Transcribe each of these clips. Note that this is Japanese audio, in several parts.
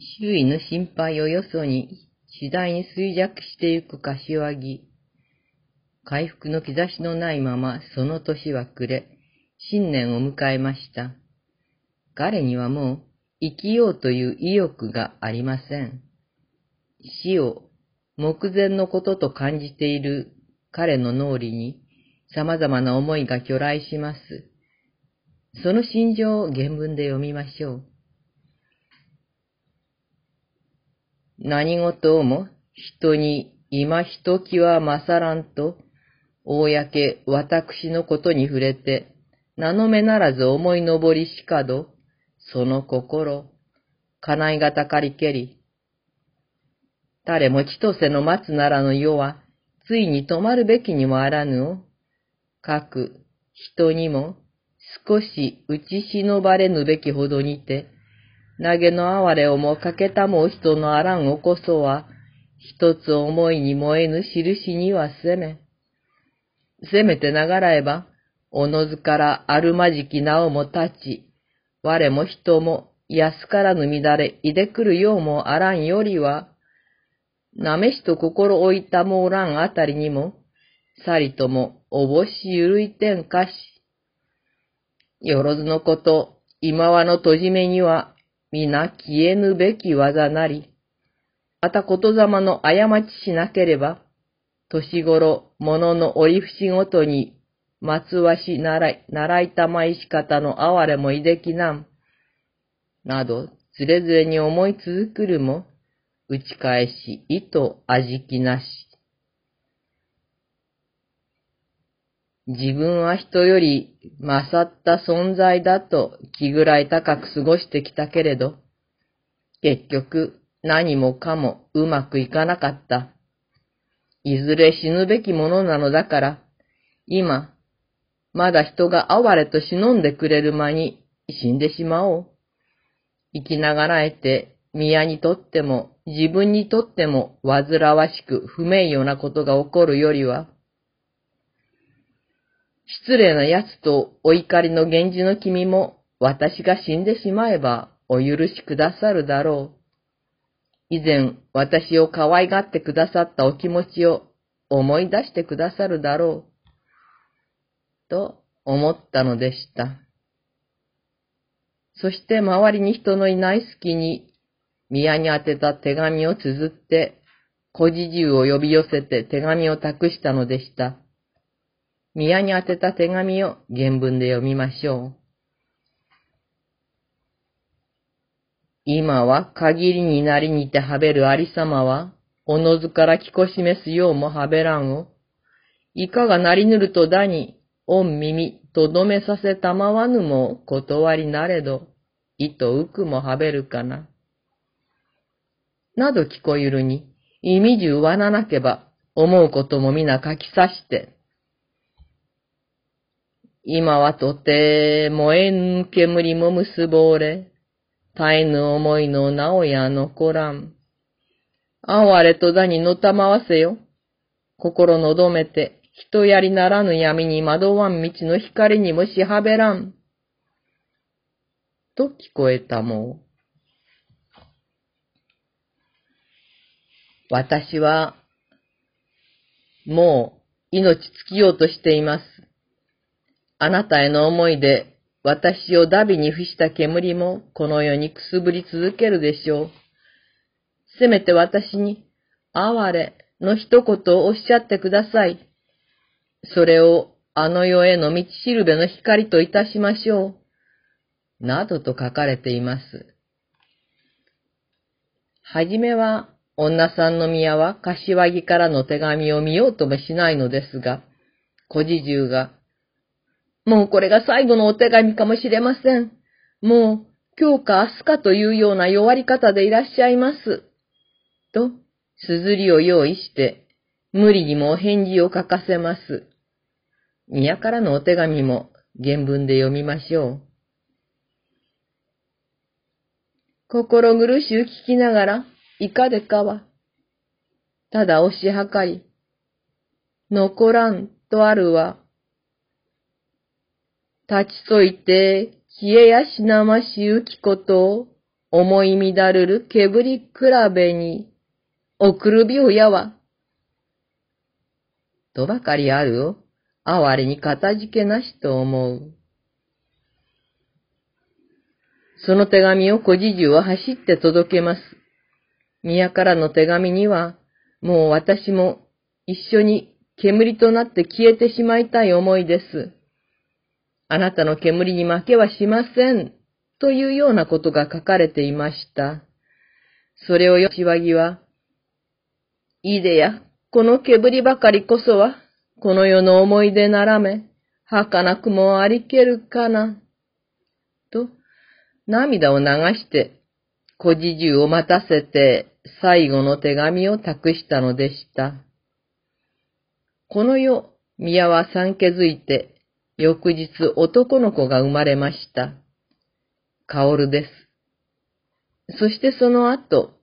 周囲の心配をよそに次第に衰弱してゆく柏木。回復の兆しのないままその年は暮れ、新年を迎えました。彼にはもう生きようという意欲がありません。死を目前のことと感じている彼の脳裏に様々な思いが巨来します。その心情を原文で読みましょう。何事も人に今ひときは勝らんと、公私のことに触れて、名の目ならず思い登りしかど、その心、叶いがたかりけり。誰も千歳の待つならの世は、ついに止まるべきにもあらぬを、かく人にも少し打ち忍ばれぬべきほどにて、投げの哀れをもかけたも人のあらんおこそは、一つ思いに燃えぬ印にはせめ。せめてながらえば、おのずからあるまじきなおも立ち、我も人も安からぬ乱れ、いでくるようもあらんよりは、なめしと心置いたもおらんあたりにも、さりともおぼしゆるいてんかし。よろずのこと、今はのとじめには、皆消えぬべき技なり。またことざまの過ちしなければ、年頃、物の折り節ごとに松わし習い、習いたまいし方の哀れもいできなん。など、ずれずれに思い続くるも、打ち返し、意図味気なし。自分は人より勝った存在だと気ぐらい高く過ごしてきたけれど、結局何もかもうまくいかなかった。いずれ死ぬべきものなのだから、今、まだ人が哀れと忍んでくれる間に死んでしまおう。生きながらえて宮にとっても自分にとっても煩わしく不名誉なことが起こるよりは、失礼な奴とお怒りの源氏の君も私が死んでしまえばお許しくださるだろう。以前私を可愛がってくださったお気持ちを思い出してくださるだろう。と思ったのでした。そして周りに人のいない隙に宮に宛てた手紙を綴って、小事中を呼び寄せて手紙を託したのでした。宮に宛てた手紙を原文で読みましょう。今は限りになりにてはべるありさまは、おのずから気こ示すようもはべらんを、いかがなりぬるとだに、御耳とどめさせたまわぬも断りなれど、意とうくもはべるかな。など聞こえるに、意味中わななけば、思うことも皆書きさして。今はとて燃えぬ煙も結ぼれ、絶えぬ思いのなおや残らん。哀れとだにのたまわせよ。心のどめて、人やりならぬ闇に惑わん道の光にもしはべらん。と聞こえたもう。私は、もう命尽きようとしています。あなたへの思いで私をダビに付した煙もこの世にくすぶり続けるでしょう。せめて私に、哀れの一言をおっしゃってください。それをあの世への道しるべの光といたしましょう。などと書かれています。はじめは、女さんの宮は柏木からの手紙を見ようともしないのですが、小侍従が、もうこれが最後のお手紙かもしれません。もう、今日か明日かというような弱り方でいらっしゃいます。と、すずりを用意して、無理にもお返事を書かせます。宮からのお手紙も原文で読みましょう。心苦しゅう聞きながら、いかでかは。ただ押し量り、残らんとあるは、立ちといて、消えやしなましゆきことを、思い乱るる煙比べに、送る病やわ。とばかりあるを、哀れにかたじけなしと思う。その手紙を小じじゅは走って届けます。宮からの手紙には、もう私も一緒に煙となって消えてしまいたい思いです。あなたの煙に負けはしません。というようなことが書かれていました。それをよしわぎは、いでや、この煙ばかりこそは、この世の思い出ならめ、儚くもありけるかな。と、涙を流して、小じじゅうを待たせて、最後の手紙を託したのでした。この夜、宮は産気づいて、翌日男の子が生まれました。カオルです。そしてその後、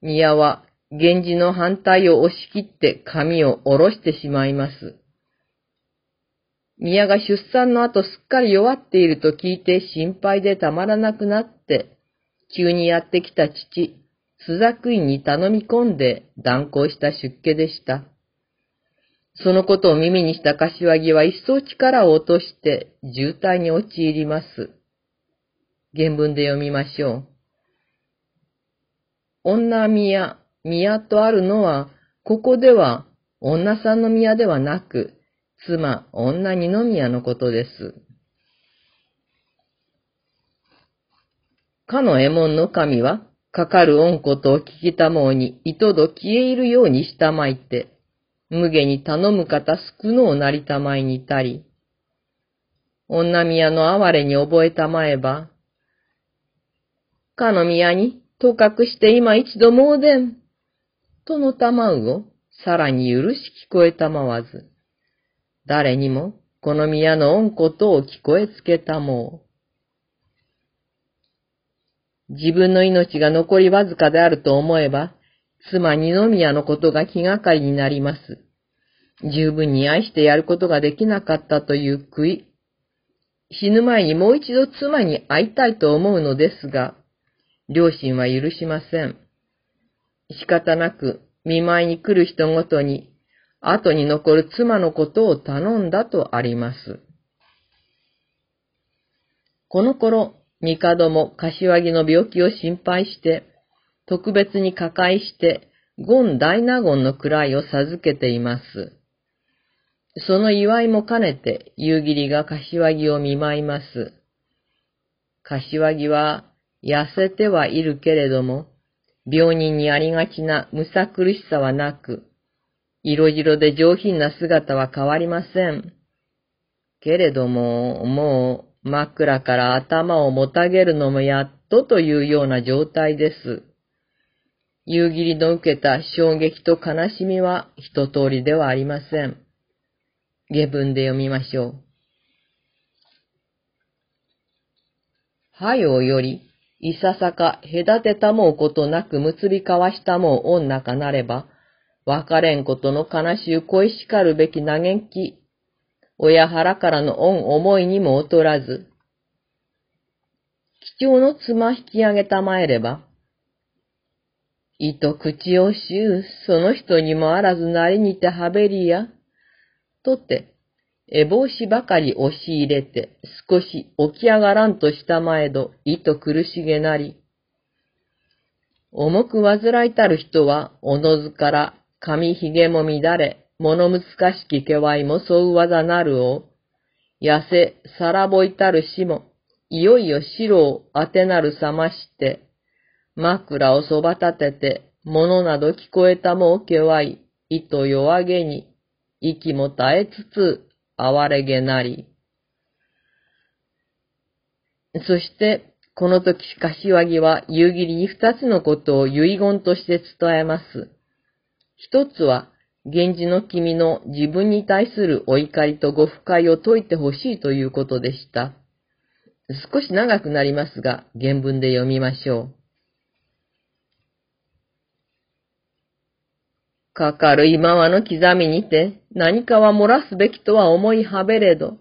宮は源氏の反対を押し切って髪を下ろしてしまいます。宮が出産の後すっかり弱っていると聞いて心配でたまらなくなって、急にやってきた父、スザクイに頼み込んで断行した出家でした。そのことを耳にした柏木は一層力を落として渋滞に陥ります。原文で読みましょう。女宮、宮とあるのは、ここでは女さんの宮ではなく、妻、女二宮のことです。かの右衛門の神は、かかる恩ことを聞きたもうに、糸ど消え入るようにしたまいて、無下に頼む方少のをなりたまいにたり、女宮の哀れに覚えたまえば、かの宮に、とかくして今一度もうでん、とのたまうを、さらに許し聞こえたまわず、誰にも、この宮の恩ことを聞こえつけたもう。自分の命が残りわずかであると思えば、妻二宮のことが気がかりになります。十分に愛してやることができなかったという悔い。死ぬ前にもう一度妻に会いたいと思うのですが、両親は許しません。仕方なく見舞いに来る人ごとに、後に残る妻のことを頼んだとあります。この頃、帝も柏木の病気を心配して、特別に加会して、ゴン大納言の位を授けています。その祝いも兼ねて、夕霧が柏木を見舞います。柏木は、痩せてはいるけれども、病人にありがちなむさ苦しさはなく、色白で上品な姿は変わりません。けれども、もう枕から頭をもたげるのもやっとというような状態です。夕霧の受けた衝撃と悲しみは一通りではありません。下文で読みましょう。はよより、いささか隔てたもうことなく結び交わしたもう女かなれば、別れんことの悲しゅう恋しかるべき嘆き、親腹からの恩思いにも劣らず、貴重の妻引き上げたまえれば、いと口をしゅう、その人にもあらずなりにてはべりや、とて、え帽子ばかり押し入れて、少し起き上がらんとしたまえど、いと苦しげなり。重く患いたる人は、おのずから髪ひげも乱れ、物難しきけわいもそうわざなるを、痩せ、さらぼいたるしも、いよいよ白を当てなるさまして、枕をそば立てて、物など聞こえたもおけわい、いと弱げに、息も絶えつつ、哀れげなり。そして、この時、柏木は夕霧に二つのことを遺言として伝えます。一つは、源氏の君の自分に対するお怒りとご不快を解いてほしいということでした。少し長くなりますが、原文で読みましょう。かかる今はの刻みにて、何かは漏らすべきとは思いはべれど、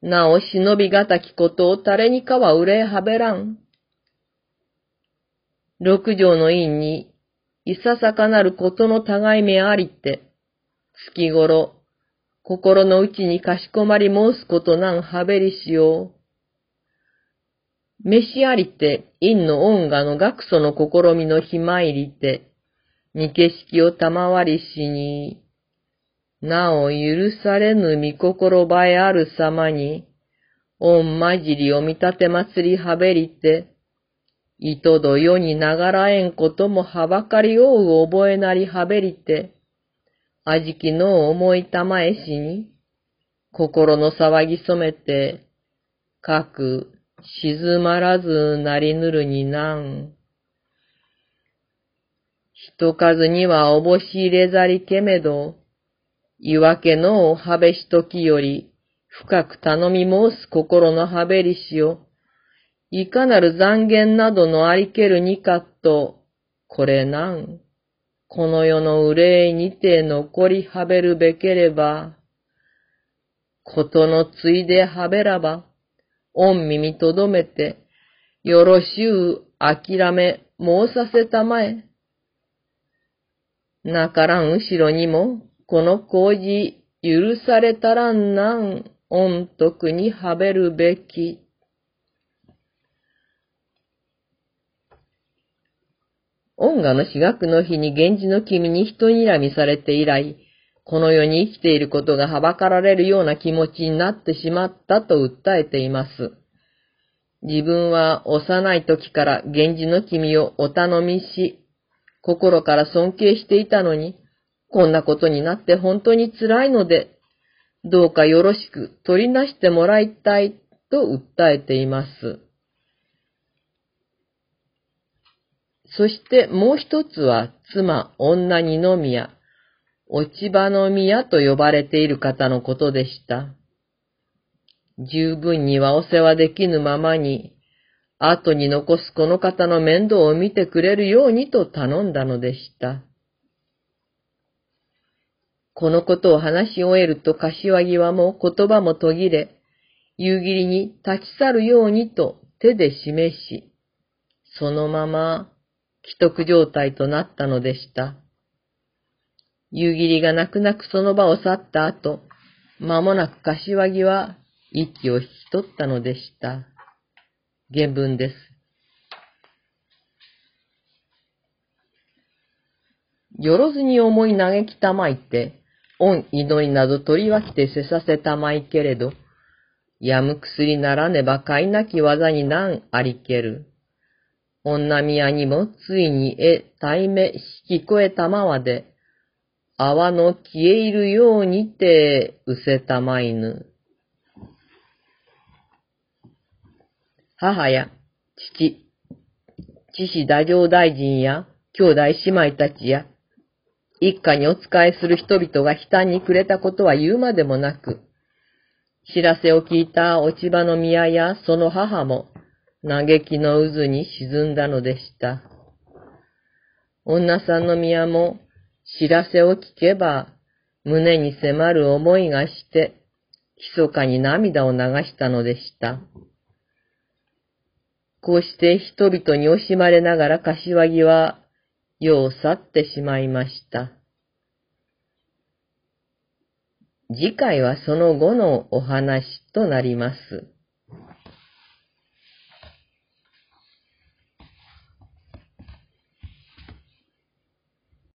なお忍びがたきことを誰にかは憂えはべらん。六条の院に、いささかなることの互い目ありて、月頃、心の内にかしこまり申すことなんはべりしよう。飯ありて、陰の音楽の学祖の試みのひまいりて、に景色を賜りしに、なお許されぬ見心ばえある様に、御まじりを見立て祭りはべりて、いとど世にながらえんこともはばかりおう覚えなりはべりて、あじきの思いたまえしに、心の騒ぎ染めて、かく静まらずなりぬるになん。人数にはおぼし入れざりけめど、いわけのおはべしときより、深く頼み申す心のはべりしを、いかなる残言などのありけるにかと、これなん。この世の憂いにて残りはべるべければ、ことのついではべらば、御耳とどめて、よろしゅう諦め申させたまえ。なからん後ろにも、この工事許されたらんなん、御徳にはべるべき。音楽の私学の日に源氏の君に人睨みされて以来、この世に生きていることがはばかられるような気持ちになってしまったと訴えています。自分は幼い時から源氏の君をお頼みし、心から尊敬していたのに、こんなことになって本当に辛いので、どうかよろしく取りなしてもらいたいと訴えています。そしてもう一つは妻、女二宮、落ち葉の宮と呼ばれている方のことでした。十分にはお世話できぬままに、後に残すこの方の面倒を見てくれるようにと頼んだのでした。このことを話し終えると柏木はもう言葉も途切れ、夕霧に立ち去るようにと手で示し、そのまま既得状態となったのでした。夕霧が泣く泣くその場を去った後、間もなく柏木は息を引き取ったのでした。原文です。よろずに思い嘆きたまいて、恩祈りなど取り分けてせさせたまいけれど、やむ薬ならねば買いなき技に難ありける。女宮にもついにえ、対め引き越えたまわで、泡の消えいるようにて、うせたまいぬ。母や父、父子太政大臣や兄弟姉妹たちや、一家にお仕えする人々が悲嘆にくれたことは言うまでもなく、知らせを聞いた落ち葉の宮やその母も、嘆きの渦に沈んだのでした。女さんの宮も知らせを聞けば胸に迫る思いがして、密かに涙を流したのでした。こうして人々に惜しまれながら柏木は世を去ってしまいました。次回はその後のお話となります。